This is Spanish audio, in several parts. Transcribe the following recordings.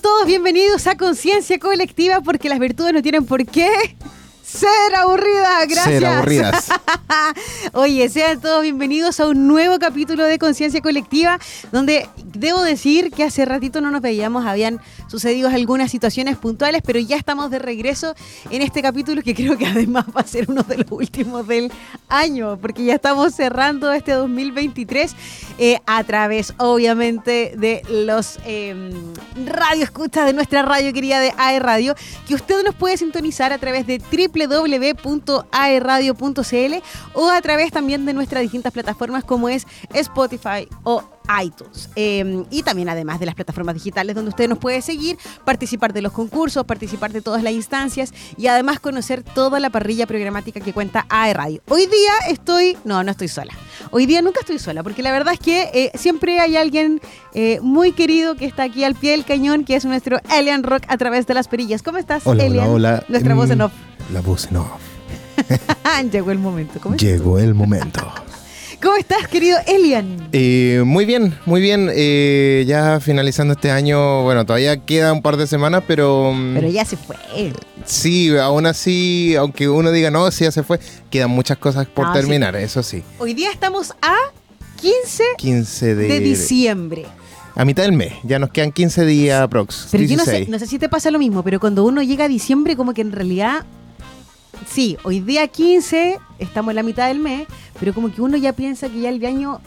Todos bienvenidos a Conciencia Colectiva porque las virtudes no tienen por qué ser aburridas. Gracias. Ser aburridas. Oye, sean todos bienvenidos a un nuevo capítulo de Conciencia Colectiva donde debo decir que hace ratito no nos veíamos, habían sucedido algunas situaciones puntuales, pero ya estamos de regreso en este capítulo que creo que además va a ser uno de los últimos del año, porque ya estamos cerrando este 2023 eh, a través, obviamente, de los eh, radio escuchas de nuestra radio querida de AE Radio, que usted nos puede sintonizar a través de www.aeradio.cl o a través también de nuestras distintas plataformas como es Spotify o iTunes. Eh, y también además de las plataformas digitales donde usted nos puede seguir, participar de los concursos, participar de todas las instancias y además conocer toda la parrilla programática que cuenta AE Radio. Hoy día estoy, no, no estoy sola. Hoy día nunca estoy sola porque la verdad es que eh, siempre hay alguien eh, muy querido que está aquí al pie del cañón, que es nuestro Elian Rock a través de las perillas. ¿Cómo estás, Hola, Elian? hola, hola. Nuestra voz en Mm, off. La voz en off. Llegó el momento. ¿Cómo? Llegó el momento. ¿Cómo estás, querido Elian? Eh, muy bien, muy bien. Eh, ya finalizando este año, bueno, todavía queda un par de semanas, pero, mm, Pero ya se fue. sí, aún así, aunque uno diga no, sí ya se fue, quedan muchas cosas por No, sí. terminar, eso sí. Hoy día estamos a 15 15 de, de diciembre. A mitad del mes, ya nos quedan 15 días aprox. Pero yo no sé, 16. no sé si te pasa lo mismo, pero cuando uno llega a diciembre, como que en realidad, sí, hoy día 15, estamos en la mitad del mes, pero como que uno ya piensa que ya el año,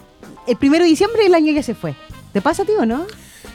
el primero de diciembre el año ya se fue. ¿Te pasa a ti o no?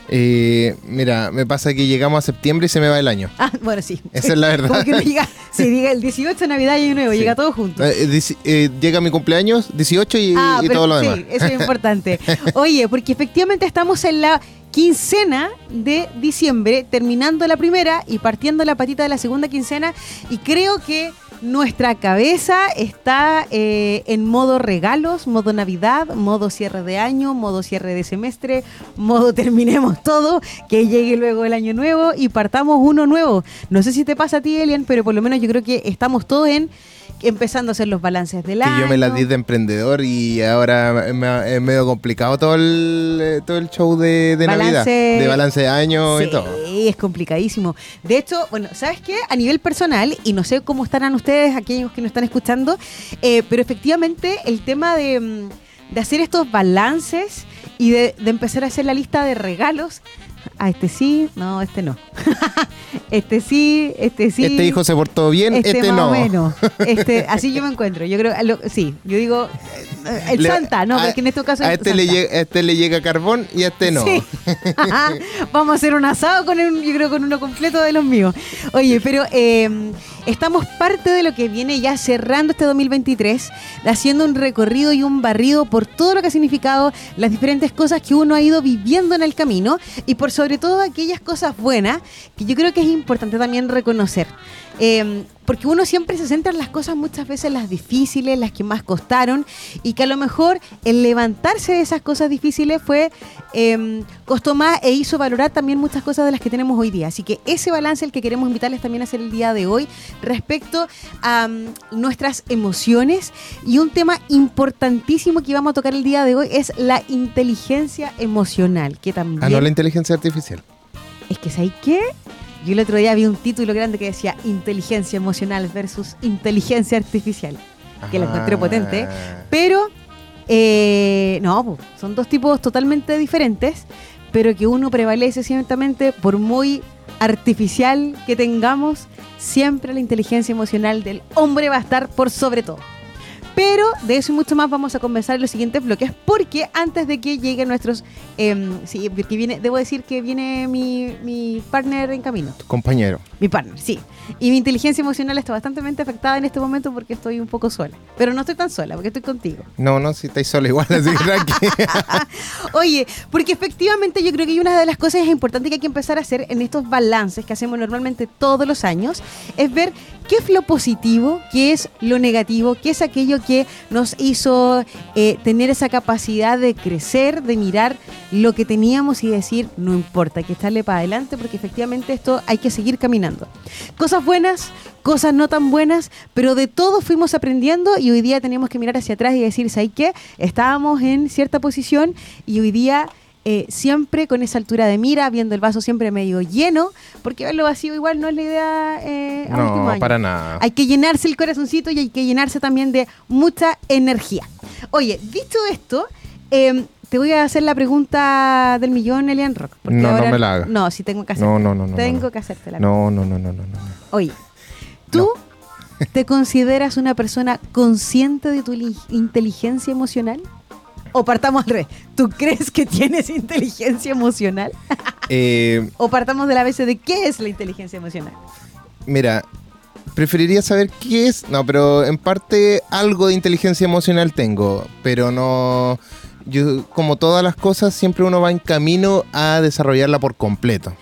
Eh, mira, me pasa que llegamos a septiembre y se me va el año. Ah, bueno, sí. Esa es la verdad. Como que uno llega, sí, diga el 18 Navidad y Nuevo, Sí. llega todo junto. Eh, dici- eh, llega mi cumpleaños, 18 y, Ah, y pero todo lo sí, demás. eso es importante. Oye, porque efectivamente estamos en la quincena de diciembre, terminando la primera y partiendo la patita de la segunda quincena, y creo que nuestra cabeza está eh, en modo regalos, modo Navidad, modo cierre de año, modo cierre de semestre, modo terminemos todo, que llegue luego el año nuevo y partamos uno nuevo. No sé si te pasa a ti, Elian, pero por lo menos yo creo que estamos todos en empezando a hacer los balances del año. yo me la di de emprendedor y ahora me- es medio complicado todo el, eh, todo el show de, de Navidad. Balance- De balance de año Sí, y todo. es complicadísimo. De hecho, bueno, ¿sabes qué? A nivel personal, y no sé cómo estarán ustedes, aquellos que nos están escuchando, eh, pero efectivamente el tema de, mm, de hacer estos balances y de, de empezar a hacer la lista de regalos. A este sí, no, este no. este sí, este sí. Este hijo se portó bien, este, más no. menos. Este, así yo me encuentro. Yo creo, lo- sí, yo digo, eh, el Le- Santa, no, a- porque en este caso A es este, le llega, a este le llega carbón y a este no. Sí. Vamos a hacer un asado con un, yo creo con uno completo de los míos. Oye, pero eh, estamos parte de lo que viene ya cerrando este 2023, haciendo un recorrido y un barrido por todo lo que ha significado las diferentes cosas que uno ha ido viviendo en el camino y por sobre todo aquellas cosas buenas que yo creo que es importante también reconocer. Eh, porque uno siempre se centra en las cosas muchas veces las difíciles, las que más costaron, y que a lo mejor el levantarse de esas cosas difíciles fue eh, costó más e hizo valorar también muchas cosas de las que tenemos hoy día. Así que ese balance el que queremos invitarles también a hacer el día de hoy respecto a mm, nuestras emociones y un tema importantísimo que vamos a tocar el día de hoy es la inteligencia emocional, que también Ah, no, la inteligencia artificial. es que ¿sabes qué? Yo el otro día vi un título grande que decía inteligencia emocional versus inteligencia artificial, que la encontré Ah. potente, pero eh, no, son dos tipos totalmente diferentes, pero que uno prevalece ciertamente por muy artificial que tengamos, siempre la inteligencia emocional del hombre va a estar por sobre todo. Pero de eso y mucho más vamos a conversar en los siguientes bloques, porque antes de que lleguen nuestros, em, sí, porque viene, debo decir que viene mi, mi partner en camino. Tu compañero. Mi partner, sí. Y mi inteligencia emocional está bastante afectada en este momento porque estoy un poco sola. Pero no estoy tan sola, porque estoy contigo. No, no, si estáis solo igual, así que. Oye, porque efectivamente yo creo que hay una de las cosas importantes que hay que empezar a hacer en estos balances que hacemos normalmente todos los años, es ver qué es lo positivo, qué es lo negativo, qué es aquello que nos hizo eh, tener esa capacidad de crecer, de mirar lo que teníamos y decir, no importa, hay que estarle para adelante porque efectivamente esto hay que seguir caminando. Cosas buenas, cosas no tan buenas, pero de todo fuimos aprendiendo y hoy día tenemos que mirar hacia atrás y decir, ¿sabes qué? Estábamos en cierta posición y hoy día eh, siempre con esa altura de mira, viendo el vaso siempre medio lleno, porque verlo vacío igual no es la idea. Eh, a No, año. para nada. Hay que llenarse el corazoncito y hay que llenarse también de mucha energía. Oye, dicho esto, eh, te voy a hacer la pregunta del millón, Elian Rock. No, no me la hagas. No, sí tengo que hacer. No, no, no, no. Tengo no, que hacerte la No, no, no, no, no, no. Oye, ¿tú te consideras una persona consciente de tu li- inteligencia emocional? O partamos al revés. ¿Tú crees que tienes inteligencia emocional? Eh, O partamos de la base de qué es la inteligencia emocional. mira, preferiría saber qué es. No, pero en parte algo de inteligencia emocional tengo, pero no. Yo, como todas las cosas, siempre uno va en camino a desarrollarla por completo.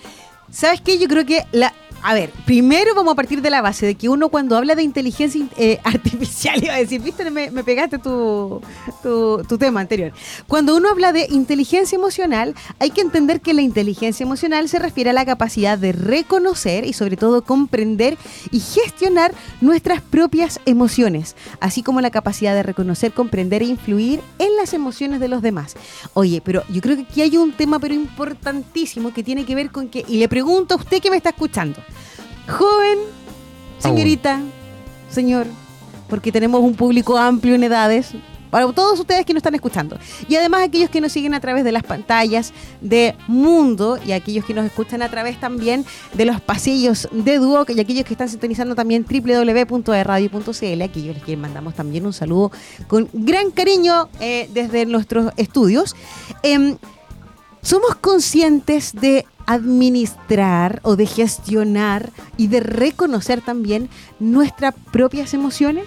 ¿Sabes qué? Yo creo que la. A ver, primero vamos a partir de la base de que uno cuando habla de inteligencia eh, artificial, iba a decir, viste, me, pegaste tu, tu, tu tema anterior. Cuando uno habla de inteligencia emocional, hay que entender que la inteligencia emocional se refiere a la capacidad de reconocer y sobre todo comprender y gestionar nuestras propias emociones, así como la capacidad de reconocer, comprender e influir en las emociones de los demás. Oye, pero yo creo que aquí hay un tema pero importantísimo que tiene que ver con que, y le pregunto a usted que me está escuchando, joven, señorita, señor, porque tenemos un público amplio en edades, para todos ustedes que nos están escuchando. Y además aquellos que nos siguen a través de las pantallas de Mundo y aquellos que nos escuchan a través también de los pasillos de Duoc y aquellos que están sintonizando también www.erradio.cl, aquellos les que mandamos también un saludo con gran cariño eh, desde nuestros estudios. Em, ¿Somos conscientes de administrar o de gestionar y de reconocer también nuestras propias emociones?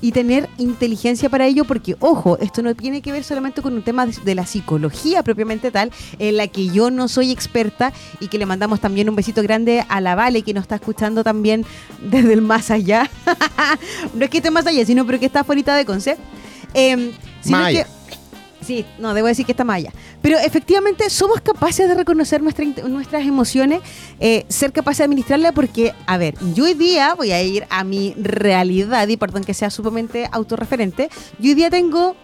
Y tener inteligencia para ello, porque ojo, esto no tiene que ver solamente con un tema de, de la psicología propiamente tal, en la que yo no soy experta y que le mandamos también un besito grande a la Vale que nos está escuchando también desde el más allá. no es que esté más allá, sino pero que está afuera de Conce. Em, sino que- Sí, no, debo decir que está maya. Pero efectivamente somos capaces de reconocer nuestra, nuestras emociones, eh, ser capaces de administrarlas, porque, a ver, yo hoy día voy a ir a mi realidad, y perdón que sea sumamente autorreferente, yo hoy día tengo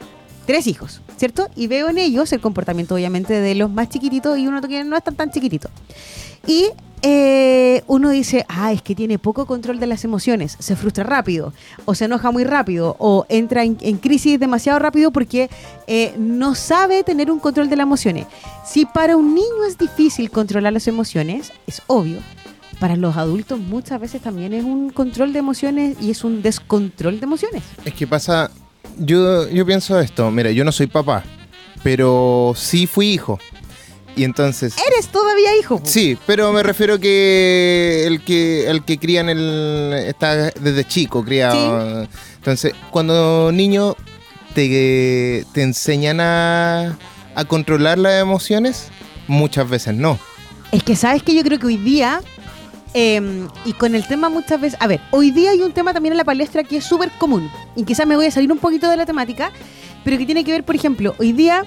tres hijos, ¿cierto? Y veo en ellos el comportamiento, obviamente, de los más chiquititos y uno que no es tan chiquitito. Y eh, uno dice, ah, es que tiene poco control de las emociones, se frustra rápido, o se enoja muy rápido, o entra en, crisis demasiado rápido porque eh, no sabe tener un control de las emociones. Si para un niño es difícil controlar las emociones, es obvio. Para los adultos muchas veces también es un control de emociones y es un descontrol de emociones. Es que pasa, yo, yo pienso esto, mira, yo no soy papá, pero sí fui hijo. Y entonces... Eres todavía hijo. po. Sí, pero me refiero que el que el que crían el está desde chico criado. Entonces, cuando niño te, te enseñan a, a controlar las emociones, muchas veces no. Es que sabes que yo creo que hoy día, eh, y con el tema muchas veces, a ver, hoy día hay un tema también en la palestra que es súper común, y quizás me voy a salir un poquito de la temática, pero que tiene que ver, por ejemplo, hoy día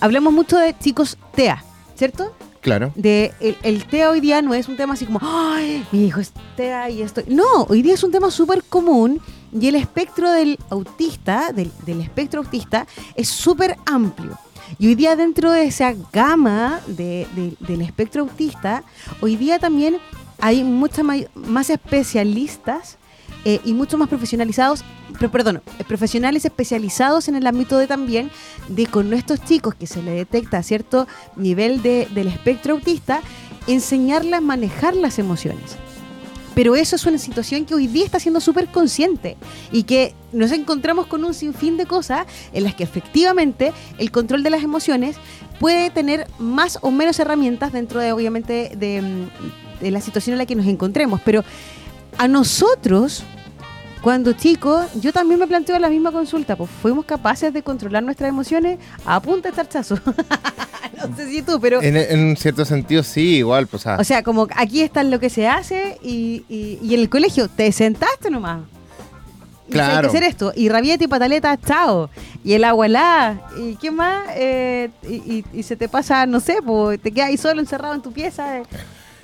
hablamos mucho de chicos TEA, ¿cierto? Claro. De el, el TEA hoy día no es un tema así como, ay, mi hijo es TEA y esto. No, hoy día es un tema súper común y el espectro del autista, del, del espectro autista, es súper amplio. Y hoy día dentro de esa gama de- de- del espectro autista, hoy día también hay muchas más especialistas eh, y mucho más profesionalizados, perdón, eh, profesionales especializados en el ámbito de también de con estos chicos que se le detecta cierto nivel de- del espectro autista, enseñarles a manejar las emociones. Pero eso es una situación que hoy día está siendo súper consciente y que nos encontramos con un sinfín de cosas en las que efectivamente el control de las emociones puede tener más o menos herramientas dentro de, obviamente, de la situación en la que nos encontremos. Pero a nosotros, cuando chicos, yo también me planteo la misma consulta, pues fuimos capaces de controlar nuestras emociones a punta de charchazo. no sé si tú, pero... En, en cierto sentido, sí, igual, pues, ah, O sea, como aquí está lo que se hace y, y- y en el colegio te sentaste nomás. Y si Hay que Claro. hacer esto. Y rabieta y pataleta, chao. Y el agua helada. ¿Y qué más? Eh, y, y- y se te pasa, no sé, pues te quedas ahí solo encerrado en tu pieza. eh.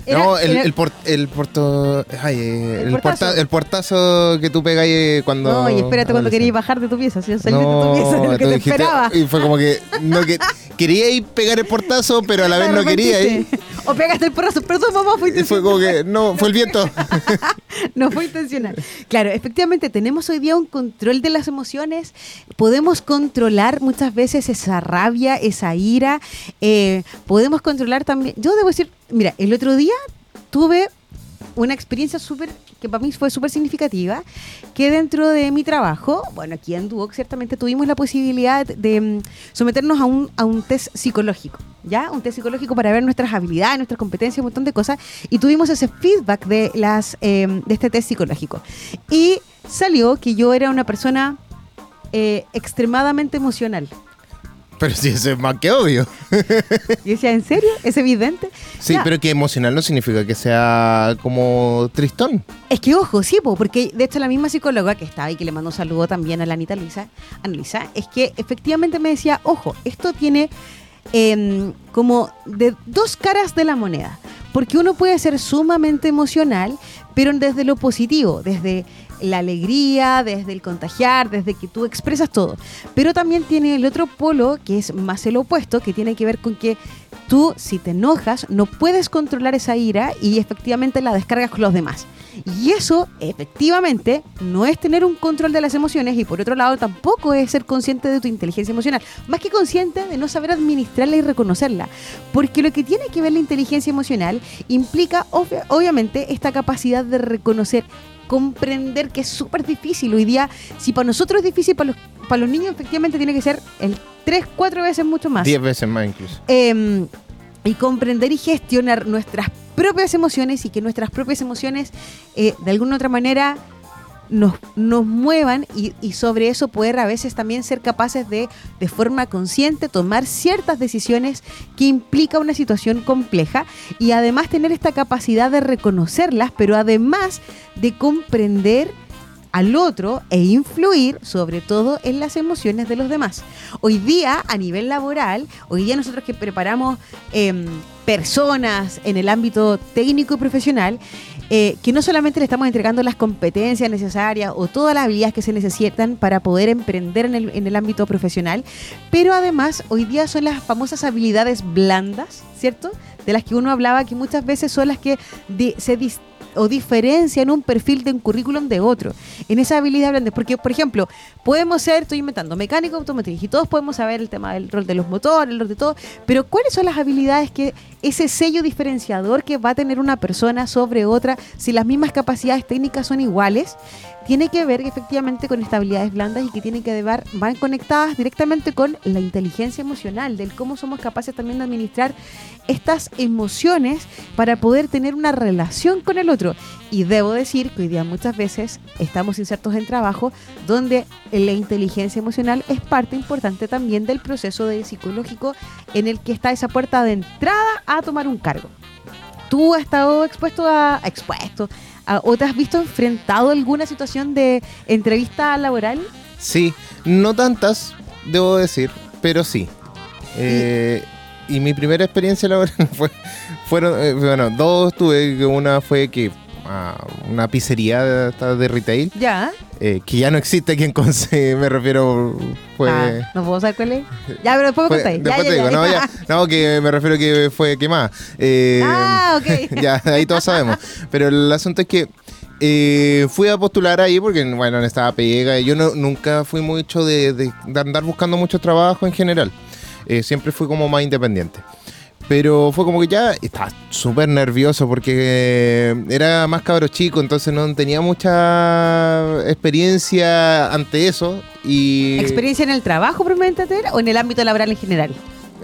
Era- no, el, era- el, por- el porto. Ay, eh, El el, portazo. porta- el portazo que tú pegas ahí cuando. No, y espérate cuando querías bajar de tu pieza. Si no de tu pieza, que te esperaba. Y fue como que, no, que quería ir pegar el portazo, pero a la vez no quería ir. O pegaste el portazo, perdón, mamá, fue intencional. Fue como que, no, fue el viento. no fue intencional. Claro, efectivamente, tenemos hoy día un control de las emociones. Podemos controlar muchas veces esa rabia, esa ira. Eh, podemos controlar también. Yo debo decir, mira, el otro día tuve una experiencia súper, que para mí fue súper significativa, que dentro de mi trabajo, bueno, aquí en Duoc ciertamente tuvimos la posibilidad de mm, someternos a un, a un test psicológico, ¿ya? Un test psicológico para ver nuestras habilidades, nuestras competencias, un montón de cosas, y tuvimos ese feedback de, las, em, de este test psicológico. Y salió que yo era una persona eh, extremadamente emocional. Pero sí, eso es más que obvio. Y decía, ¿en serio? ¿Es evidente? Sí, pero que emocional no significa que sea como tristón. Es que ojo, sí, porque de hecho la misma psicóloga que estaba y que le mandó un saludo también a la Anita Luisa, Luisa, es que efectivamente me decía, ojo, esto tiene em, como de dos caras de la moneda. Porque uno puede ser sumamente emocional, pero desde lo positivo, desde la alegría, desde el contagiar, desde que tú expresas todo. Pero también tiene el otro polo, que es más el opuesto, que tiene que ver con que tú, si te enojas, no puedes controlar esa ira y efectivamente la descargas con los demás. Y eso, efectivamente, no es tener un control de las emociones y por otro lado tampoco es ser consciente de tu inteligencia emocional. Más que consciente de no saber administrarla y reconocerla. Porque lo que tiene que ver la inteligencia emocional implica, obviamente, esta capacidad de reconocer comprender que es súper difícil. Hoy día, si para nosotros es difícil, para los, para los niños efectivamente tiene que ser el tres, cuatro veces mucho más. Diez veces más incluso. Em, y comprender y gestionar nuestras propias emociones y que nuestras propias emociones eh, de alguna otra manera nos, nos muevan y, y, sobre eso poder a veces también ser capaces de, de forma consciente, tomar ciertas decisiones que implica una situación compleja y además tener esta capacidad de reconocerlas, pero además de comprender al otro e influir sobre todo en las emociones de los demás. Hoy día, a nivel laboral, hoy día nosotros que preparamos eh, personas en el ámbito técnico y profesional, eh, que no solamente le estamos entregando las competencias necesarias o todas las habilidades que se necesitan para poder emprender en el, en el ámbito profesional, pero además hoy día son las famosas habilidades blandas, ¿cierto? De las que uno hablaba que muchas veces son las que se distinguen o diferencian un perfil de un currículum de otro. En esa habilidad blanda. Porque, por ejemplo, podemos ser, estoy inventando, mecánico automotriz y todos podemos saber el tema del rol de los motores, el rol de todo, pero ¿cuáles son las habilidades que ese sello diferenciador que va a tener una persona sobre otra si las mismas capacidades técnicas son iguales? Tiene que ver efectivamente con estabilidades blandas y que tienen que ver, van conectadas directamente con la inteligencia emocional, del cómo somos capaces también de administrar estas emociones para poder tener una relación con el otro. Y debo decir que hoy día muchas veces estamos insertos en trabajo donde la inteligencia emocional es parte importante también del proceso psicológico en el que está esa puerta de entrada a tomar un cargo. ¿Tú has estado expuesto a, expuesto ¿O te has visto enfrentado a alguna situación de entrevista laboral? Sí, no tantas, debo decir, pero sí. Eh, y mi primera experiencia laboral fue, fueron, eh, bueno, dos tuve, una fue que una pizzería de, retail. Ya. Eh, que ya no existe aquí en Conce, me refiero. Fue, ah, no puedo saber cuál es. Ya, pero después me contáis. Después te digo, no, ya, no, que me refiero que fue quemada. Eh, ah, ok. ya, ahí todos sabemos. Pero el asunto es que eh, fui a postular ahí porque, bueno, estaba pega. Yo no, nunca fui mucho de, de, de andar buscando mucho trabajo en general. siempre fui como más independiente. Pero fue como que ya estaba súper nervioso porque era más cabro chico, entonces no tenía mucha experiencia ante eso. y ¿Experiencia en el trabajo, probablemente, o en el ámbito laboral en general?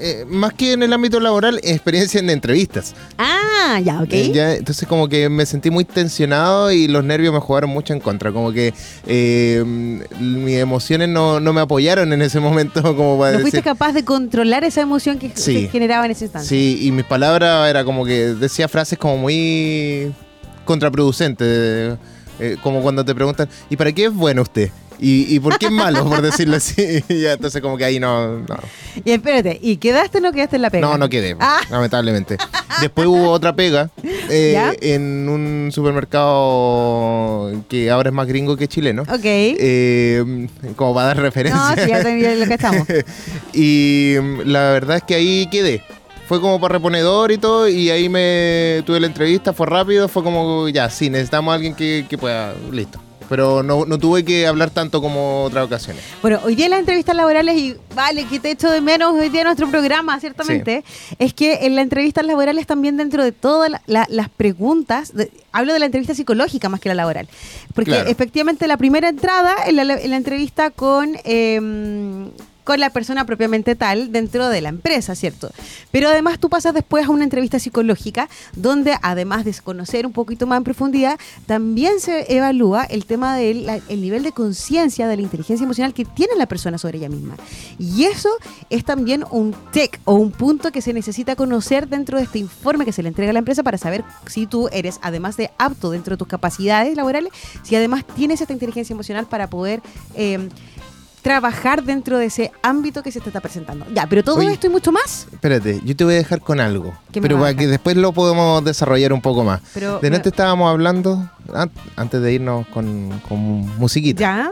Eh, más que en el ámbito laboral, experiencia en entrevistas. Ah, ya, ok. Eh, entonces como que me sentí muy tensionado y los nervios me jugaron mucho en contra. Como que eh, mis emociones no, me apoyaron en ese momento. Como para ¿No fuiste capaz de controlar esa emoción que se generaba en ese instante? Sí, y mis palabras era como que decía frases como muy contraproducentes. como cuando te preguntan, ¿y para qué es bueno usted? ¿Y, por qué es malo, por decirlo así? ya, entonces como que ahí no, no. Y espérate, ¿y quedaste o no quedaste en la pega? No, no quedé, ah. lamentablemente. Después hubo otra pega eh, en un supermercado que ahora es más gringo que chileno. Ok. Eh, como para dar referencia. No, sí, ya lo que estamos. y la verdad es que ahí quedé fue como para reponedor y todo, y ahí me tuve la entrevista, fue rápido, fue como, ya, sí, necesitamos a alguien que, pueda, listo pero no, tuve que hablar tanto como otras ocasiones. Bueno, hoy día las entrevistas laborales, y vale, que te echo de menos hoy día nuestro programa, ciertamente, es que en las entrevistas laborales también dentro de todas las preguntas, hablo de la entrevista psicológica más que la laboral, porque efectivamente la primera entrada en la, en la entrevista con... Eh, con la persona propiamente tal dentro de la empresa, ¿cierto? Pero además tú pasas después a una entrevista psicológica donde además de conocer un poquito más en profundidad, también se evalúa el tema del nivel de conciencia, de la inteligencia emocional que tiene la persona sobre ella misma. Y eso es también un tech o un punto que se necesita conocer dentro de este informe que se le entrega a la empresa para saber si tú eres, además de apto dentro de tus capacidades laborales, si además tienes esta inteligencia emocional para poder... Eh, trabajar dentro de ese ámbito que se te está presentando. Ya, pero todo esto y mucho más. Espérate, yo te voy a dejar con algo. Pero para que después lo podemos desarrollar un poco más. Pero, de antes estábamos hablando, antes de irnos con, musiquita. Ya.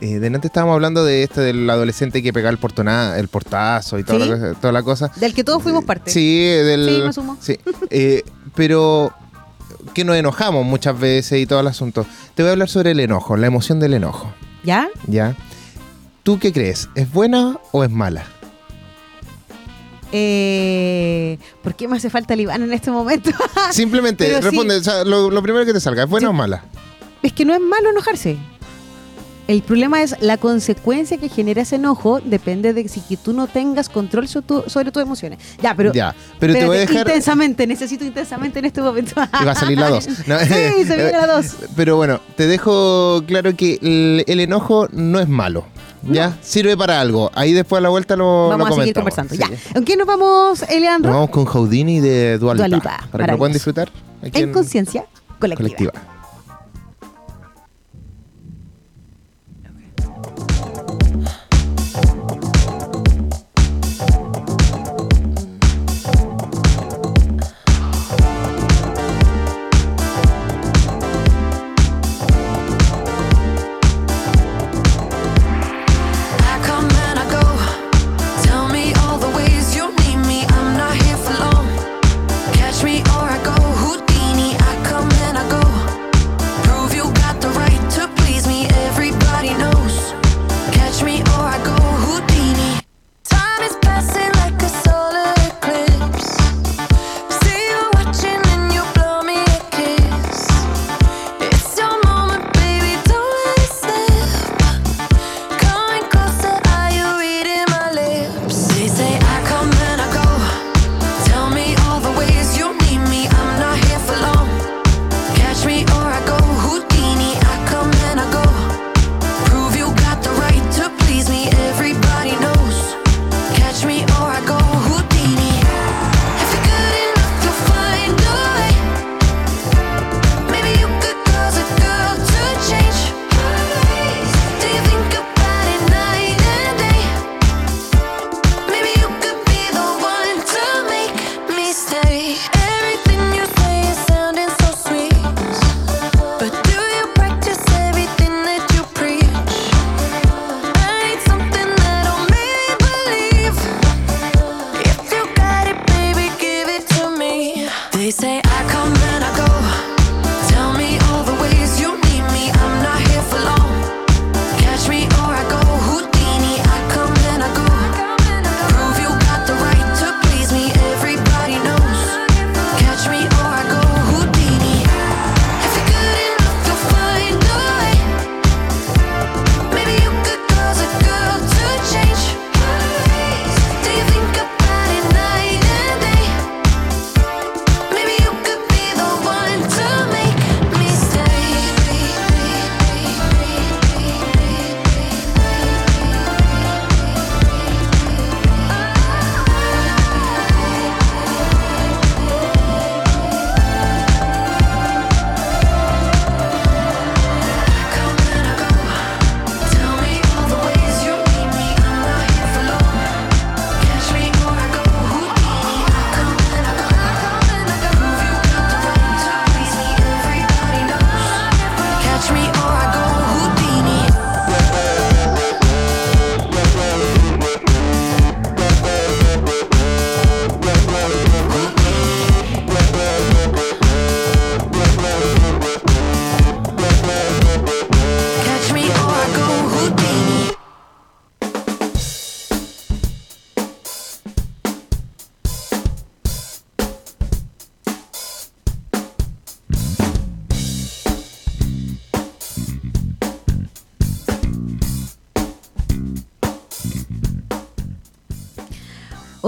Eh, de antes estábamos hablando de este del adolescente que pega el, portona, el portazo y toda, la, toda la cosa. Del que todos fuimos parte. Sí, del. Sí, me sumo. Sí. Eh, pero que nos enojamos muchas veces y todo el asunto. Te voy a hablar sobre el enojo, la emoción del enojo. ¿Ya? Ya. ¿Tú qué crees? ¿Es buena o es mala? Eh, ¿Por qué me hace falta el Iván en este momento? Simplemente, responde, lo, primero que te salga, ¿es buena o mala? Es que no es malo enojarse. El problema es la consecuencia que genera ese enojo depende de si que tú no tengas control sobre, tus emociones. Ya, pero, ya, pero te voy a dejar... intensamente, necesito intensamente en este momento. y va a salir la 2. sí, se viene la 2. Pero bueno, te dejo claro que el enojo no es malo. ¿Ya? Sirve para algo. Ahí después a la vuelta lo Vamos a seguir conversando. Ya. ¿En qué nos vamos, Eleandro? Nos vamos con Houdini de Dualipa. Para que lo puedan disfrutar. en, conciencia colectiva.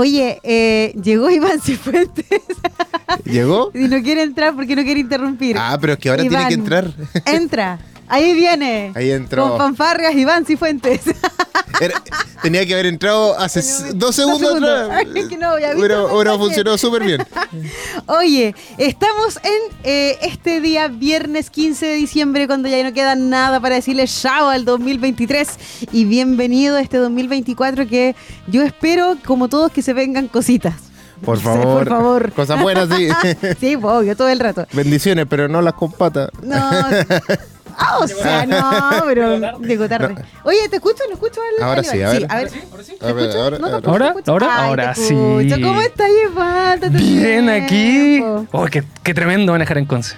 Oye, eh, llegó Iván Cifuentes ¿Llegó? y no quiere entrar porque no quiere interrumpir. Ah, pero es que ahora tiene Iván, que entrar. Entra. Ahí viene. Ahí entró. Con fanfarrias Iván Cifuentes. Era- tenía que haber entrado hace s- dos segundos segundos. atrás. Ay, que no, ya hubiera mensaje. funcionado súper bien. Oye, estamos en eh, este día, viernes 15 de diciembre, cuando ya no queda nada para decirle chao al 2023 y bienvenido a este 2024 que yo espero, como todos, que se vengan cositas. Por Sí, favor. por favor. Cosas buenas, sí. Sí, obvio, todo el rato. Bendiciones, pero no las con patas. No. Ah, o sea, no, pero llegó tarde. Oye, ¿te escucho? ¿Lo escucho? al- Ahora sí, a ver. a ver. A ¿te ver, escucho? ahora, No, ahora. tampoco ¿Ahora? te escucho. ¿Ahora? Ay, te Ahora escucho. sí. ¿Cómo estás, Iván? Tanto Bien aquí. Oh, qué, qué tremendo manejar en Conce.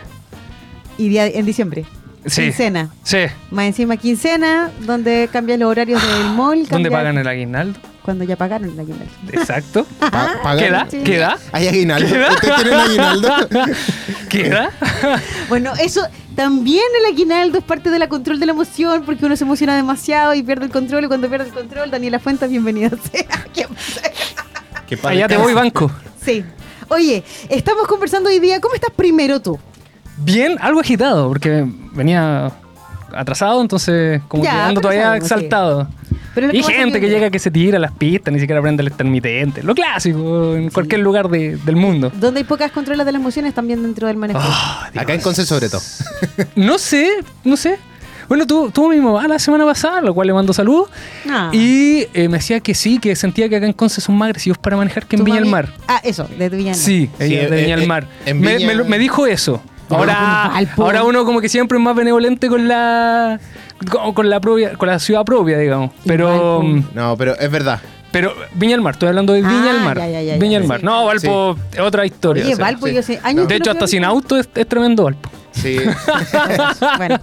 Y día, en diciembre. Sí. Quincena. Sí. Más encima quincena, donde cambian los horarios del mall. ¿Dónde pagan el aguinaldo? Cuando ya pagaron el aguinaldo. Exacto. Pa- pagan. ¿Queda? sí. ¿Queda? ¿Hay aguinaldo? ¿Ustedes tienen aguinaldo? ¿Queda? Bueno, eso también el aguinaldo es parte de la control de la emoción, porque uno se emociona demasiado y pierde el control. Y cuando pierde el control, Daniela Fuentes, bienvenida sea. ¿Qué Allá te voy, banco. Sí. Oye, estamos conversando hoy día. ¿Cómo estás primero tú? Bien, algo agitado, porque venía atrasado, entonces como Ya, que ando pero todavía sabemos, sí. exaltado. Pero Y gente que llega que se tira a las pistas, ni siquiera prende el intermitente. Lo clásico en cualquier lugar de- del mundo. Donde hay pocas controlas de las emociones también dentro del manejo. Ah. Acá en Conce sobre todo. No sé, no sé. Bueno, tu- tuvo mi mamá la semana pasada, lo cual le mando saludos. Ah. Y eh, me decía que sí, que sentía que acá en Conce son más agresivos para manejar que en Viña del Mar. Ah, eso, de Viña del Mar. Sí, Sí, de eh, Viña eh, del Mar. en me, Viña- me lo- me dijo eso. Ahora, ahora uno como que siempre es más benevolente con la con, con la propia, con la ciudad propia, digamos. Pero mm, No, pero es verdad. pero Viña del Mar, estoy hablando de Viña Ah, del Mar. ya, ya, ya, Viña del Mar. sí. No, Valpo es otra historia. Oye, o sea, Valpo, sí. yo sé. años No. De hecho, hasta sin auto es, es tremendo Valpo. Sí. bueno.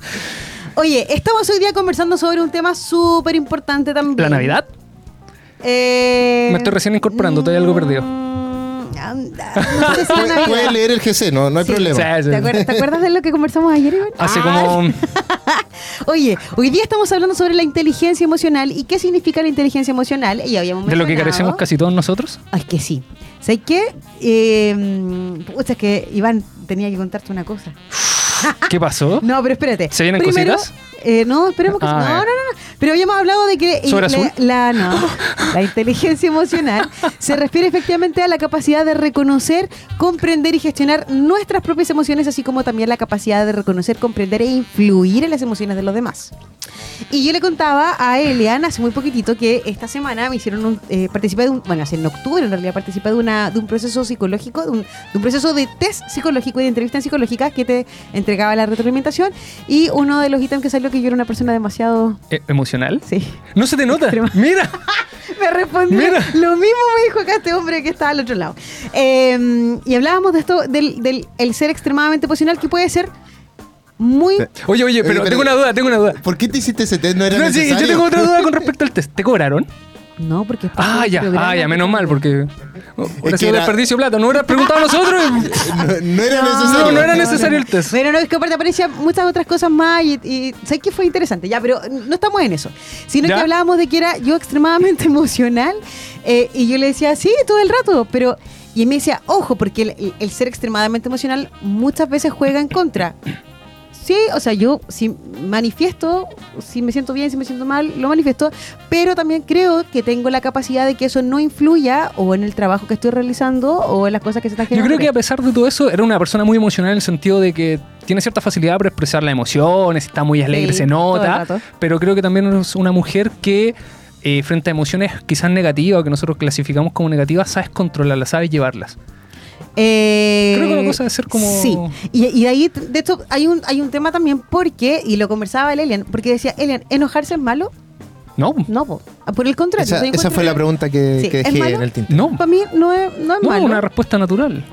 Oye, estamos hoy día conversando sobre un tema súper importante también. ¿La Navidad? Eh, Me estoy recién incorporando, todavía algo perdido. Anda, No sé si la Puede, Navidad. puede leer el GC, no, no hay Sí. problema. Sí, sí. ¿Te acuerdas, te acuerdas de lo que conversamos ayer, Iván? Hace Ah, como... Oye, hoy día estamos hablando sobre la inteligencia emocional y qué significa la inteligencia emocional. Y habíamos De lo que mencionado- carecemos casi todos nosotros. Ay, que sí. ¿Sabes qué? Eh, pucha, es que Iván tenía que contarte una cosa. ¿Qué pasó? No, pero espérate. ¿Se vienen Primero, cositas? eh, no, esperemos que Ah, no, no, no, no. Pero habíamos hablado de que ¿Sobre azul? la, la- no, la inteligencia emocional se refiere efectivamente a la capacidad de reconocer, comprender y gestionar nuestras propias emociones, así como también la capacidad de reconocer, comprender e influir en las emociones de los demás. Y yo le contaba a Elian hace muy poquitito que esta semana me hicieron un, eh, participé de un, bueno, hace en octubre en realidad participé de una de un proceso psicológico, de un, de un proceso de test psicológico y de entrevista psicológica que te entregaba la retroalimentación y uno de los ítems que salió que yo era una persona demasiado Eh, ¿Emocional? sí. No se te nota. Extrema. Mira. Me respondió Mira. lo mismo me dijo acá este hombre que estaba al otro lado. Eh, y hablábamos de esto del, del el ser extremadamente emocional que puede ser muy Oye, oye, pero Oye, pero- tengo una duda, tengo una duda. ¿Por qué te hiciste ese test? No era No, sí, yo tengo otra duda con respecto al test. ¿Te cobraron? No porque es parte Ah, del ya, programa ah, ya, menos mal, porque oh, hubiera que sido era- desperdicio de plata. No hubieras preguntado a nosotros. No, no era necesario. No, no era necesario el test. Pero no, es que aparte aparecían muchas otras cosas más y, y sé que fue interesante, ya, pero no estamos en eso. Sino ¿Ya? que hablábamos de que era yo extremadamente emocional eh, y yo le decía, sí, todo el rato, pero... Y él me decía, ojo, porque el, el ser extremadamente emocional muchas veces juega en contra. Sí, o sea, yo si manifiesto, si me siento bien, si me siento mal, lo manifiesto, pero también creo que tengo la capacidad de que eso no influya o en el trabajo que estoy realizando o en las cosas que se están Yo generando. creo que a pesar de todo eso, era una persona muy emocional en el sentido de que tiene cierta facilidad para expresar las emociones, está muy alegre, Sí, se nota, pero creo que también es una mujer que eh, frente a emociones quizás negativas, que nosotros clasificamos como negativas, sabes controlarlas, sabes llevarlas. Eh, Creo que la cosa debe ser como- Sí, y, y de ahí, de hecho, hay un, hay un tema también porque, y lo conversaba el Elian, porque decía, Elian, ¿enojarse es malo? No, No, po. Ah, por el contrario. Esa, fue la pregunta que, Sí, que ¿es dejé en el tinte. no, Para mí no es, no es no, malo, una respuesta natural.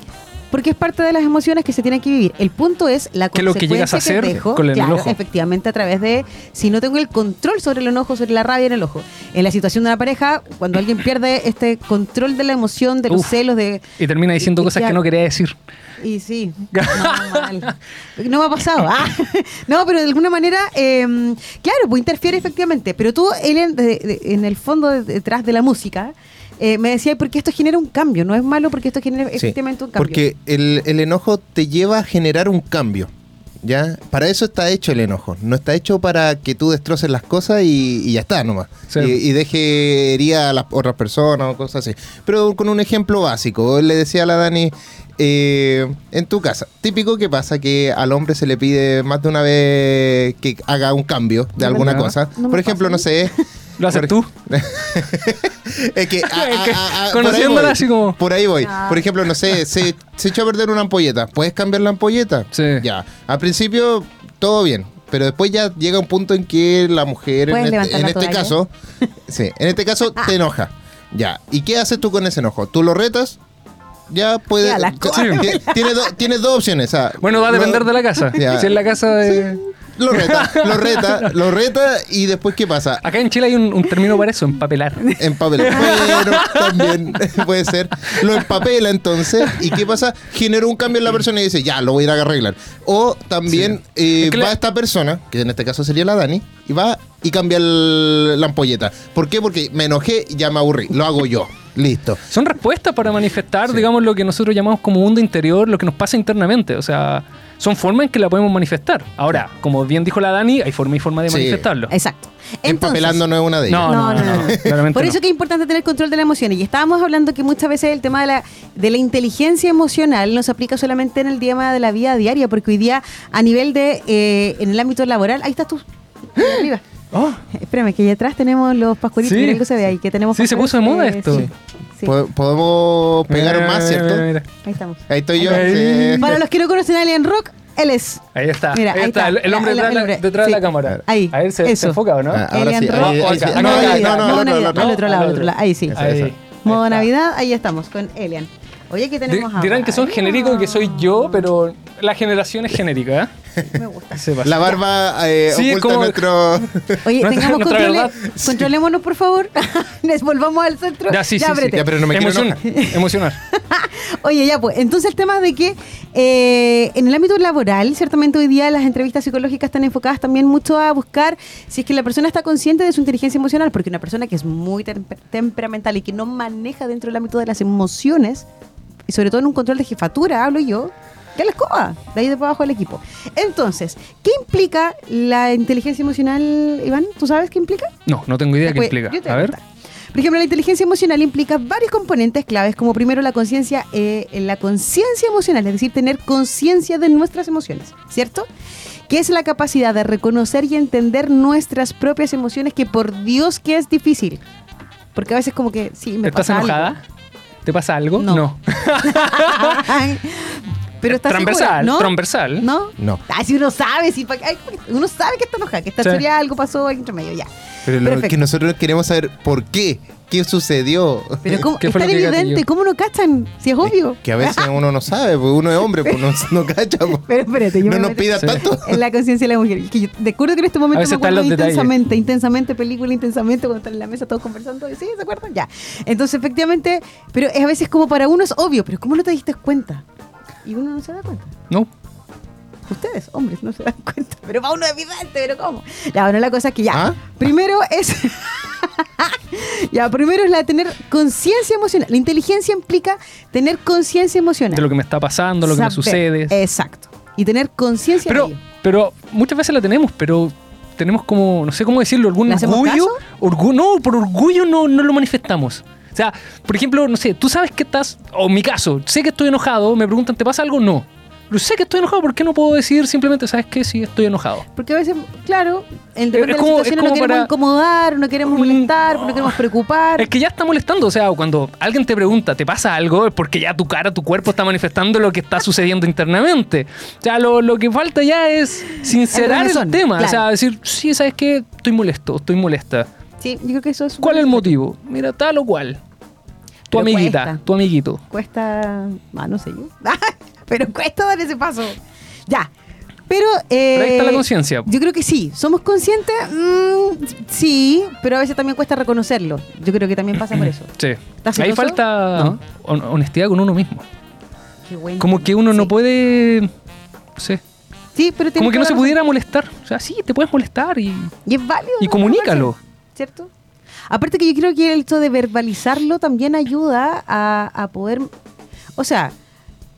Porque es parte de las emociones que se tienen que vivir. El punto es la Que lo que llegas a hacer dejo, con el claro, enojo. efectivamente a través de si no tengo el control sobre el enojo, sobre la rabia en el ojo. En la situación de una pareja, cuando alguien pierde este control de la emoción, de los Uf. celos, de Y termina diciendo Y- cosas que no quería decir. Y sí, no, mal. No me ha pasado. Ah. No, pero de alguna manera, eh, claro, pues interfiere efectivamente. Pero tú, Elian, de- de- en el fondo, de- detrás de la música, eh, me decía, porque esto genera un cambio, no es malo porque esto genera Sí, efectivamente un cambio. Porque el, el enojo te lleva a generar un cambio. ¿Ya? Para eso está hecho el enojo. No está hecho para que tú destroces las cosas y, y ya está nomás. Sí. Y, y deje herida a las otras personas o cosas así. Pero con un ejemplo básico. Le decía a la Dani, eh, en tu casa, típico que pasa que al hombre se le pide más de una vez que haga un cambio de No, alguna cosa. No Por ejemplo, pasa. no sé. ¿Lo haces por- tú? es que, a- a- que a- a- por ahí conociéndola voy. así como- Por ahí voy. Ah. Por ejemplo, no sé, se, se echó a perder una ampolleta. ¿Puedes cambiar la ampolleta? Sí. Ya. Al principio, todo bien. Pero después ya llega un punto en que la mujer, en este, en este caso, sí, en este caso te enoja. Ya. ¿Y qué haces tú con ese enojo? ¿Tú lo retas? Ya puede. Ya, la t- cosa. ti- Tienes, do- tienes dos opciones. o sea, Bueno, va a lo- depender de la casa. Ya. Si es la casa de... Lo reta, lo reta, lo reta y después ¿qué pasa? Acá en Chile hay un, un término para eso, empapelar. Empapela. Bueno, también puede ser. Lo empapela entonces. ¿Y qué pasa? Generó un cambio en la persona y dice, ya, lo voy a ir a arreglar. O también eh, Es que va la- esta persona, que en este caso sería la Dani, y va y cambia el- la ampolleta. ¿Por qué? Porque me enojé y ya me aburrí. Lo hago yo. Listo. Son respuestas para manifestar, Sí. digamos, lo que nosotros llamamos como mundo interior, lo que nos pasa internamente. O sea, son formas en que la podemos manifestar. Ahora, como bien dijo la Dani, hay forma y forma de Sí. manifestarlo. Exacto. Entonces, Empapelando no es una de ellas. No, no, no, Por eso no. que es importante tener control de las emociones. Y estábamos hablando que muchas veces el tema de la, de la inteligencia emocional no se aplica solamente en el tema de la vida diaria, porque hoy día a nivel de, eh, en el ámbito laboral, ahí estás tú, arriba. Oh, Espérame, que allá atrás tenemos los pascualitos, Sí. mira algo se ve ahí, que tenemos Sí, se puso de moda eh, esto. sí, sí. Po- Podemos pegar mira, más, ¿cierto? mira, mira. Ahí estamos. Ahí estoy yo. Ahí. sí. Para los que no conocen a Alien Rock, él es. Ahí está. Mira, ahí, ahí está. está. El, hombre detrás, de la- de cámara. Ahí, A ver, se, se enfoca, ¿o no? Ah, ahora Alien sí. Rock. ahí- ahí No, no, no, Modo al otro, al Navidad, otro. al otro lado, al al otro otro. lado. Ahí sí. Eso, Ahí. eso. Modo está. Navidad, ahí estamos, con Elian. Oye, tenemos a dirán que son genéricos y que soy yo, pero la generación es genérica, ¿eh? Me gusta. Se pasa. La barba eh, Sí, oculta como- nuestro. Oye, tengamos controle- controlémonos, por favor. Les volvamos al centro. Ya, sí, sí, sí. ábrete. Ya, pero no me quiero Emocionar. Oye, ya pues, entonces el tema de que eh, en el ámbito laboral, ciertamente hoy día las entrevistas psicológicas están enfocadas también mucho a buscar si es que la persona está consciente de su inteligencia emocional, porque una persona que es muy temper- temperamental y que no maneja dentro del ámbito de las emociones, y sobre todo en un control de jefatura, hablo yo, que la escoba, de ahí de abajo del equipo. Entonces, ¿qué implica la inteligencia emocional, Iván? ¿Tú sabes qué implica? No, no tengo idea qué Pues, implica. yo te A ver. contar. Por ejemplo, la inteligencia emocional implica varios componentes claves, como primero la conciencia, eh, la conciencia emocional, es decir, tener conciencia de nuestras emociones, ¿cierto? Que es la capacidad de reconocer y entender nuestras propias emociones, que por Dios que es difícil. Porque a veces como que sí, me ¿Estás pasa algo. ¿Te pasa algo? No. Pero estás transversal, ¿no? transversal. ¿No? No. Ah, si uno sabe, si, uno sabe que está enojada, que esta Sí. algo pasó entre medio, ya. Pero lo Perfecto. que nosotros queremos saber por qué. ¿Qué sucedió? Pero ¿cómo? ¿Qué es fue tan lo que evidente? ¿cómo no cachan? Si es obvio. Que a veces uno no sabe, porque uno es hombre, pues no, no cacha. pues. Pero espérate, yo No me nos pida Sí. tanto. en la conciencia de la mujer. Que yo de acuerdo que en este momento me acuerdo intensamente, intensamente, película, intensamente, cuando están en la mesa todos conversando. ¿Sí? ¿Se acuerdan? Ya. Entonces, efectivamente, pero es a veces como para uno es obvio, pero ¿cómo no te diste cuenta? Y uno no se da cuenta. No. Ustedes, hombres, no se dan cuenta. Pero para uno es evidente, pero ¿cómo? Ya, bueno, la cosa es que ya. ¿Ah? Primero es. ya, primero es la de tener conciencia emocional. La inteligencia implica tener conciencia emocional. De lo que me está pasando, lo que me sucede. Exacto. Y tener conciencia Pero, pero muchas veces la tenemos, pero tenemos como, no sé cómo decirlo, algún ¿Le hacemos orgullo. orgu- no, por orgullo no, no lo manifestamos. O sea, por ejemplo, no sé, tú sabes que estás, o en mi caso, sé que estoy enojado, me preguntan, ¿te pasa algo? No. Pero sé que estoy enojado, ¿por qué no puedo decir simplemente, ¿sabes qué? Sí, estoy enojado. Porque a veces, claro, en Es depende de la como- no como queremos para- incomodar, no queremos Mm, molestar, no queremos preocupar. Es que ya está molestando, o sea, cuando alguien te pregunta, ¿te pasa algo? Es porque ya tu cara, tu cuerpo está manifestando lo que está sucediendo internamente. O sea, lo, lo que falta ya es sincerar el, tema. O sea, decir, sí, ¿sabes qué? Estoy molesto, estoy molesta. Sí, yo creo que eso es... ¿Cuál es el motivo? Mira, tal o cual. Tu Pero amiguita, cuesta. tu amiguito. Cuesta... Ah, no sé yo. Pero cuesta dar ese paso. Ya. Pero... Eh, Pero ahí está la conciencia. Yo creo que sí. ¿Somos conscientes? Mm, sí, pero a veces también cuesta reconocerlo. Yo creo que también pasa por eso. Sí. ¿Estás Ahí falta No. honestidad con uno mismo. Qué bueno. Como que uno no puede. No sé. Sí, pero Como que no se pudiera molestar. O sea, sí, te puedes molestar y. Y es válido. Y ¿no? comunícalo. ¿Cierto? Aparte que yo creo que el hecho de verbalizarlo también ayuda a, a poder, o sea,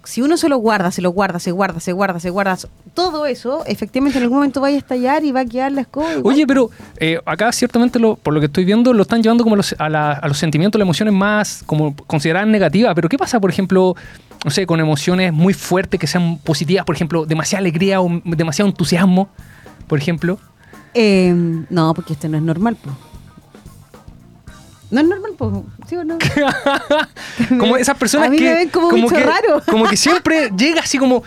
si uno se lo guarda, se lo guarda, se guarda, se guarda, se guarda, todo eso, efectivamente en algún momento va a estallar y va a quedar la escoba. igual. Oye, pero eh, acá ciertamente, lo, por lo que estoy viendo, lo están llevando como a los, a, la- a los sentimientos, las emociones más como consideradas negativas. Pero ¿qué pasa, por ejemplo, no sé, con emociones muy fuertes que sean positivas? Por ejemplo, demasiada alegría o demasiado entusiasmo, por ejemplo. Eh, no, porque esto no es normal, pues. No es normal, pues. ¿Sí o no? como esas personas A mí que me ven como bicho que, raro. como que siempre llega así como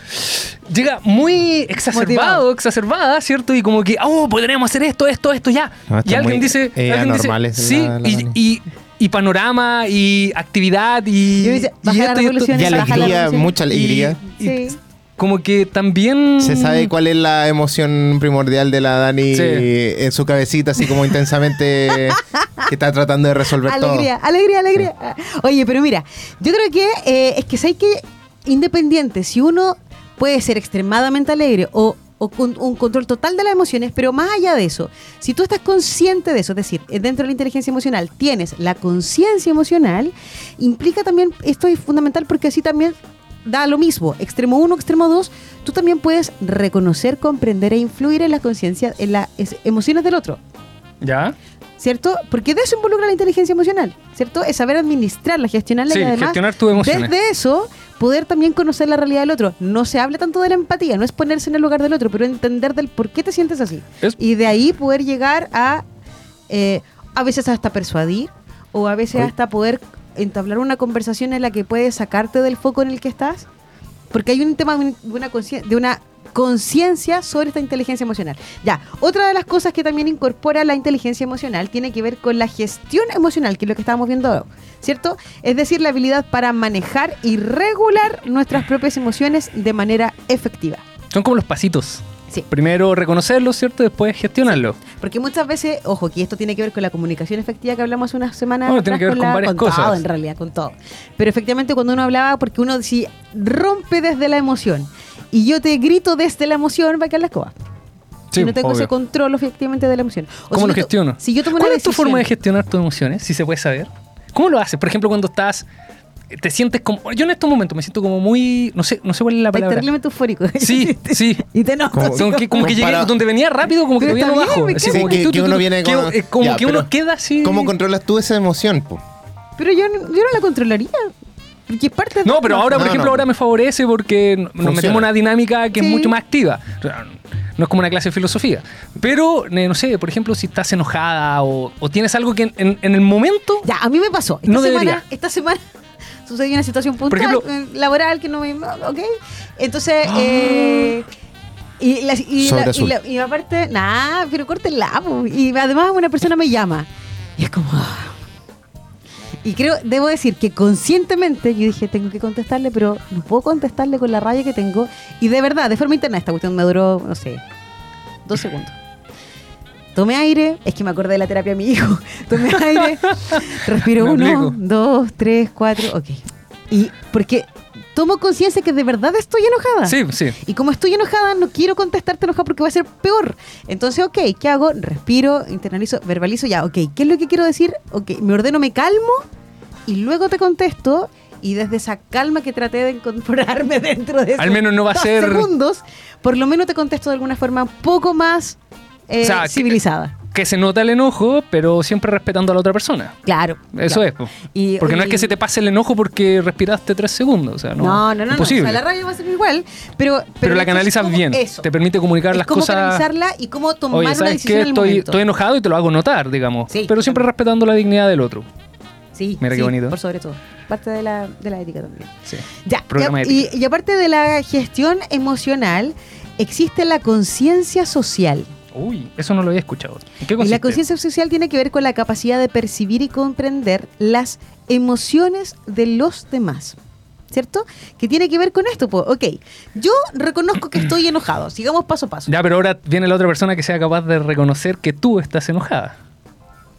llega muy exacerbado, Motivado. exacerbada, ¿cierto? Y como que, oh, podríamos hacer esto, esto, esto ya. No, y alguien dice, eh, alguien dice, sí, la- la y, y- y panorama y actividad y, Yo dice, y la esto y esto. Y Baja la alegría, mucha alegría. Y- y Sí. Como que también Se sabe cuál es la emoción primordial de la Dani Sí. en su cabecita, así como intensamente que está tratando de resolver Alegría, alegría, alegría. Oye, pero mira, yo creo que eh, es que sé que independiente, si uno puede ser extremadamente alegre o, o con un control total de las emociones, pero más allá de eso, si tú estás consciente de eso, es decir, dentro de la inteligencia emocional tienes la conciencia emocional, implica también, esto es fundamental porque así también da lo mismo, extremo 1, extremo 2, tú también puedes reconocer, comprender e influir en la conciencia, en las emociones del otro. ¿Ya? ¿cierto? Porque de eso involucra la inteligencia emocional, ¿cierto? Es saber administrarla, gestionarla Sí, y además gestionar tus emociones. desde eso poder también conocer la realidad del otro. No se habla tanto de la empatía, no es ponerse en el lugar del otro, pero entender del por qué te sientes así. Es- Y de ahí poder llegar a eh, a veces hasta persuadir o a veces hasta poder entablar una conversación en la que puedes sacarte del foco en el que estás. Porque hay un tema de una de una conciencia sobre esta inteligencia emocional. Ya, otra de las cosas que también incorpora la inteligencia emocional tiene que ver con la gestión emocional, que es lo que estábamos viendo ¿cierto? Es decir, la habilidad para manejar y regular nuestras propias emociones de manera efectiva. Son como los pasitos. Sí. Primero reconocerlo, ¿cierto? Después gestionarlo. Porque muchas veces, ojo, que esto tiene que ver con la comunicación efectiva que hablamos hace unas semanas. Bueno, tiene que ver con la- varias todo, cosas. en realidad, con todo. Pero efectivamente, cuando uno hablaba, porque uno si rompe desde la emoción y yo te grito desde la emoción, va a quedar la escoba. Sí, si no tengo obvio. ese control efectivamente de la emoción. O ¿Cómo si lo gestiono? Si yo tomo una ¿Cuál es tu forma de gestionar tus emociones? Si se puede saber. ¿Cómo lo haces? Por ejemplo, cuando estás. Te sientes como. Yo en estos momentos me siento como muy. No sé, no sé cuál es la palabra. terriblemente eufórico. Sí, sí. y te noto. Como- que, como que llegué, donde venía rápido, como que bien, abajo. me Así como que- tú, que tú, uno tú, viene con- como Ya, que uno queda así. ¿Cómo controlas tú esa emoción? po? Pero yo, no- yo no la controlaría. Porque es parte de No, pero ahora, por No, ejemplo, no. ahora me favorece porque nos metemos en una dinámica que Sí. es mucho más activa. No es como una clase de filosofía. Pero, no sé, por ejemplo, si estás enojada o, o tienes algo que en, en- en el momento. Ya, a mí me pasó. Esta No semana, debería. esta semana sucedió una situación puntual, ejemplo- eh, laboral que no me. Ok. Entonces. eh, y, la, y, la- y, la- y aparte, nada, pero córtenla. Y además, una persona me llama. Y es como. ah. Y creo, debo decir que conscientemente yo dije, tengo que contestarle, pero no puedo contestarle con la rabia que tengo. Y de verdad, de forma interna, esta cuestión me duró, no sé, dos segundos. Tomé aire, es que me acordé de la terapia de mi hijo. Tomé aire, respiro Me uno, dos, tres, cuatro, ok. Y porque tomo conciencia que de verdad estoy enojada. Sí, sí. Y como estoy enojada, no quiero contestarte enojada porque va a ser peor. Entonces, ok, ¿qué hago? Respiro, internalizo, verbalizo ya, ok, ¿qué es lo que quiero decir? Ok, me ordeno, me calmo y luego te contesto. Y desde esa calma que traté de incorporarme dentro de esos Al menos no va a ser- segundos, por lo menos te contesto de alguna forma un poco más eh, O sea, civilizada. Que se nota el enojo, pero siempre respetando a la otra persona. Claro. Eso claro. es. po. Y- Porque no es que se te pase el enojo porque respiraste tres segundos. O sea, no. No, no, no, no. Imposible. O sea, la rabia va a ser igual, pero... pero, la canalizas bien. Eso. Te permite comunicar es las cómo cosas. canalizarla y cómo tomar Oye, una ¿sabes decisión qué? en el Estoy, momento. estoy enojado y te lo hago notar, digamos. Sí, pero siempre también. respetando la dignidad del otro. Sí, Mira qué sí, bonito. Por sobre todo. Parte de la, de la ética también. Sí. Ya, y aparte de la gestión emocional, existe la conciencia social. Uy, eso no lo había escuchado. ¿En qué consiste? la conciencia social tiene que ver con la capacidad de percibir y comprender las emociones de los demás. ¿Cierto? Que tiene que ver con esto. po. Ok, yo reconozco que estoy enojado. Sigamos paso a paso. Ya, pero ahora viene la otra persona que sea capaz de reconocer que tú estás enojada.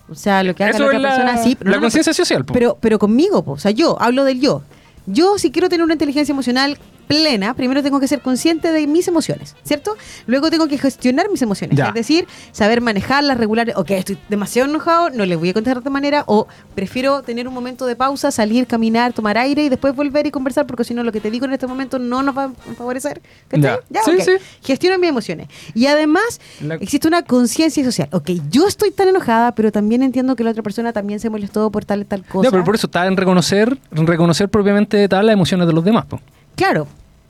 O sea, lo que haga Eso la otra la, persona, sí. pero la no, no, conciencia social. po. Pero, pero conmigo, po. o sea, yo hablo del yo. Yo, si quiero tener una inteligencia emocional plena, primero tengo que ser consciente de mis emociones, ¿cierto? Luego tengo que gestionar mis emociones, Ya. es decir, saber manejarlas, regular, ok, estoy demasiado enojado, no le voy a contestar de otra manera, o prefiero tener un momento de pausa, salir, caminar, tomar aire y después volver y conversar, porque si no lo que te digo en este momento no nos va a favorecer. ¿cachai? Ya. Sí, ok. sí. Gestiono mis emociones. Y además, La- existe una conciencia social. Ok, yo estoy tan enojada, pero también entiendo que la otra persona también se molestó por tal y tal cosa. Ya, pero por eso está en reconocer, en reconocer propiamente tal las emociones de los demás. po. Claro.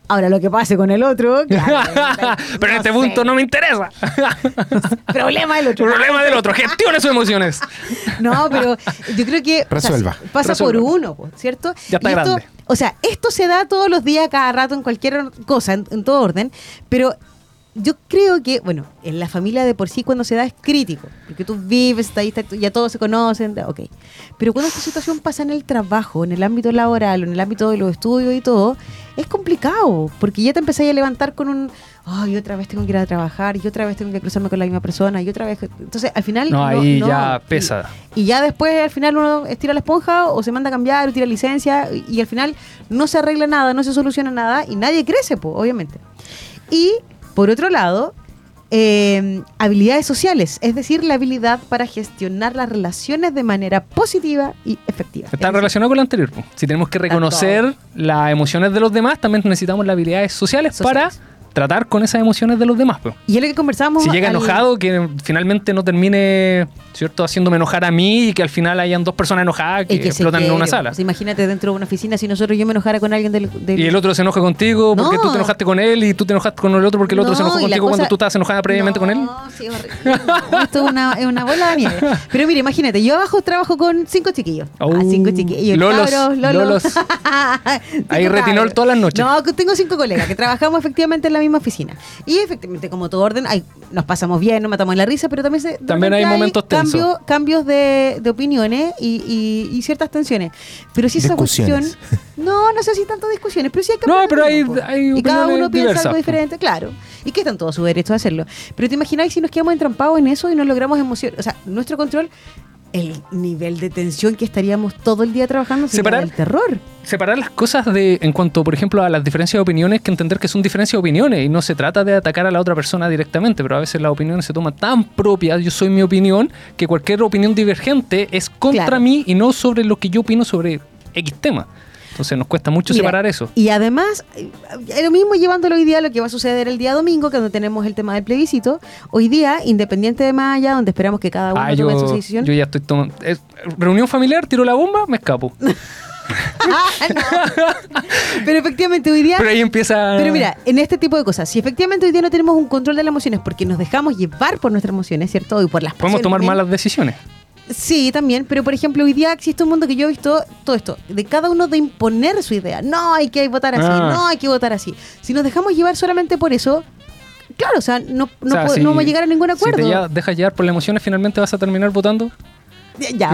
Ahora lo que pase con el otro. claro, pero en este sé. punto no me interesa. Problema del otro. Problema del otro, gestione sus emociones. No, pero yo creo que o sea, Resuelva. pasa Resuelva. por uno, ¿cierto? Ya está Y esto- grande. O sea, esto se da todos los días, cada rato, en cualquier cosa, en, en todo orden, pero yo creo que, bueno, en la familia de por sí cuando se da es crítico, porque tú vives, está ahí, está- ya todos se conocen, ok. Pero cuando esta situación pasa en el trabajo, en el ámbito laboral, en el ámbito de los estudios y todo, es complicado, porque ya te empezáis a levantar con un, ay, otra vez tengo que ir a trabajar, y otra vez tengo que cruzarme con la misma persona, y otra vez... Entonces, al final... No, ahí no. ya pesa. Y ya después al final uno estira la esponja o se manda a cambiar o tira licencia y, y al final no se arregla nada, no se soluciona nada y nadie crece, pues, obviamente. Y por otro lado, eh, habilidades sociales, es decir, la habilidad para gestionar las relaciones de manera positiva y efectiva. Está Es decir, relacionado con lo anterior. Si tenemos que reconocer las emociones de los demás, también necesitamos las habilidades sociales, Sociales. para tratar con esas emociones de los demás. po. Y es lo que conversamos. Si llega al- enojado, que finalmente no termine, ¿cierto?, haciéndome enojar a mí y que al final hayan dos personas enojadas que, y que explotan en una quiere, sala. pues, imagínate dentro de una oficina si nosotros yo me enojara con alguien del, del- Y el otro se enoja contigo porque No. tú te enojaste con él y tú te enojaste con el otro porque el otro se No, enojó contigo cuando tú estabas enojada previamente con él. No, sí. No, esto es una, es una bola de nieve. Pero mire, imagínate, yo abajo trabajo con cinco chiquillos. Oh, ah, cinco chiquillos. lolos, cabros, lolos. Ahí retinol todas las noches. No, tengo cinco colegas que trabajamos efectivamente en la misma oficina. Y efectivamente, como todo orden, hay, nos pasamos bien, nos matamos en la risa, pero también, se, También hay momentos tensos. Cambios, cambios de, de opiniones y, y- y ciertas tensiones. Pero si esa cuestión. No, no sé si tanto discusiones, pero sí hay No, pero hay- hay Y cada uno piensa diversas, algo po. diferente, claro. Y que están todos su derecho a hacerlo. Pero te imagináis si nos quedamos entrampados en eso y no logramos emoción. O sea, nuestro control, el nivel de tensión que estaríamos todo el día trabajando Separar- del terror. Separar las cosas de en cuanto, por ejemplo, a las diferencias de opiniones, que entender que son diferencias de opiniones y no se trata de atacar a la otra persona directamente, pero a veces las opiniones se toman tan propias, yo soy mi opinión, que cualquier opinión divergente es contra Claro. mí y no sobre lo que yo opino sobre X tema. Entonces nos cuesta mucho Mira, separar eso. Y además, eh, lo mismo llevándolo hoy día a lo que va a suceder el día domingo, cuando tenemos el tema del plebiscito. Hoy día, independiente de más allá, donde esperamos que cada uno Ah, tome yo, su decisión. yo ya estoy tomando. reunión familiar, tiro la bomba, me escapo. Ah, no. Pero efectivamente, hoy día. Pero ahí empieza. Pero mira, en este tipo de cosas, si efectivamente hoy día no tenemos un control de las emociones porque nos dejamos llevar por nuestras emociones, ¿cierto? Y por las podemos tomar malas decisiones. Sí, también, pero por ejemplo, hoy día existe un mundo que yo he visto todo esto, de cada uno de imponer su idea. No hay que votar así, Ah. no hay que votar así. Si nos dejamos llevar solamente por eso, claro, o sea, no, no, O sea, po- si- no vamos a llegar a ningún acuerdo. Si te ya- dejas llevar por las emociones, finalmente vas a terminar votando. Ya,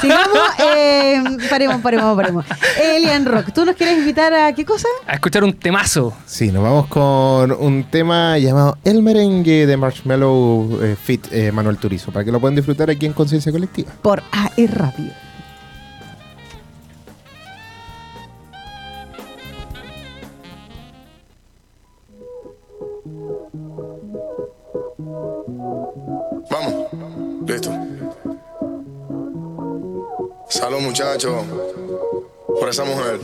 sigamos, eh, paremos, paremos, paremos. Elian Rock, ¿tú nos quieres invitar a qué cosa? A escuchar un temazo. Sí, nos vamos con un tema llamado El merengue de Marshmallow eh, Fit eh, Manuel Turizo, para que lo puedan disfrutar aquí en Conciencia Colectiva. Por AE Radio. Salud, muchachos, por esa mujer.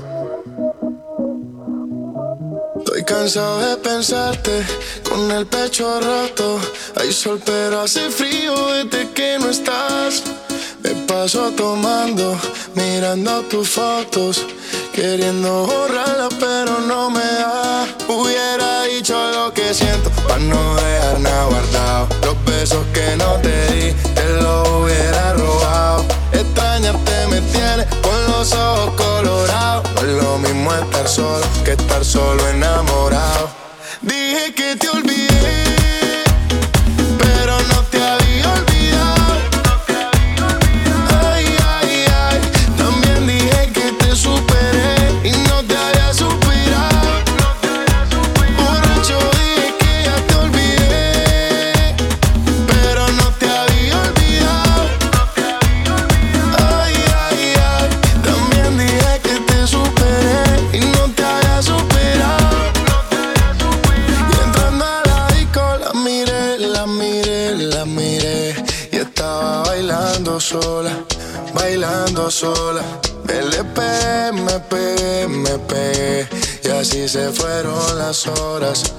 Estoy cansado de pensarte con el pecho roto. Hay sol, pero hace frío desde que no estás. Me paso tomando, mirando tus fotos, queriendo borrarlas, pero no me da. Hubiera dicho lo que siento, para no dejar nada guardado. Los besos que no te di, solo que estar solo enamorado. Dije que te horas,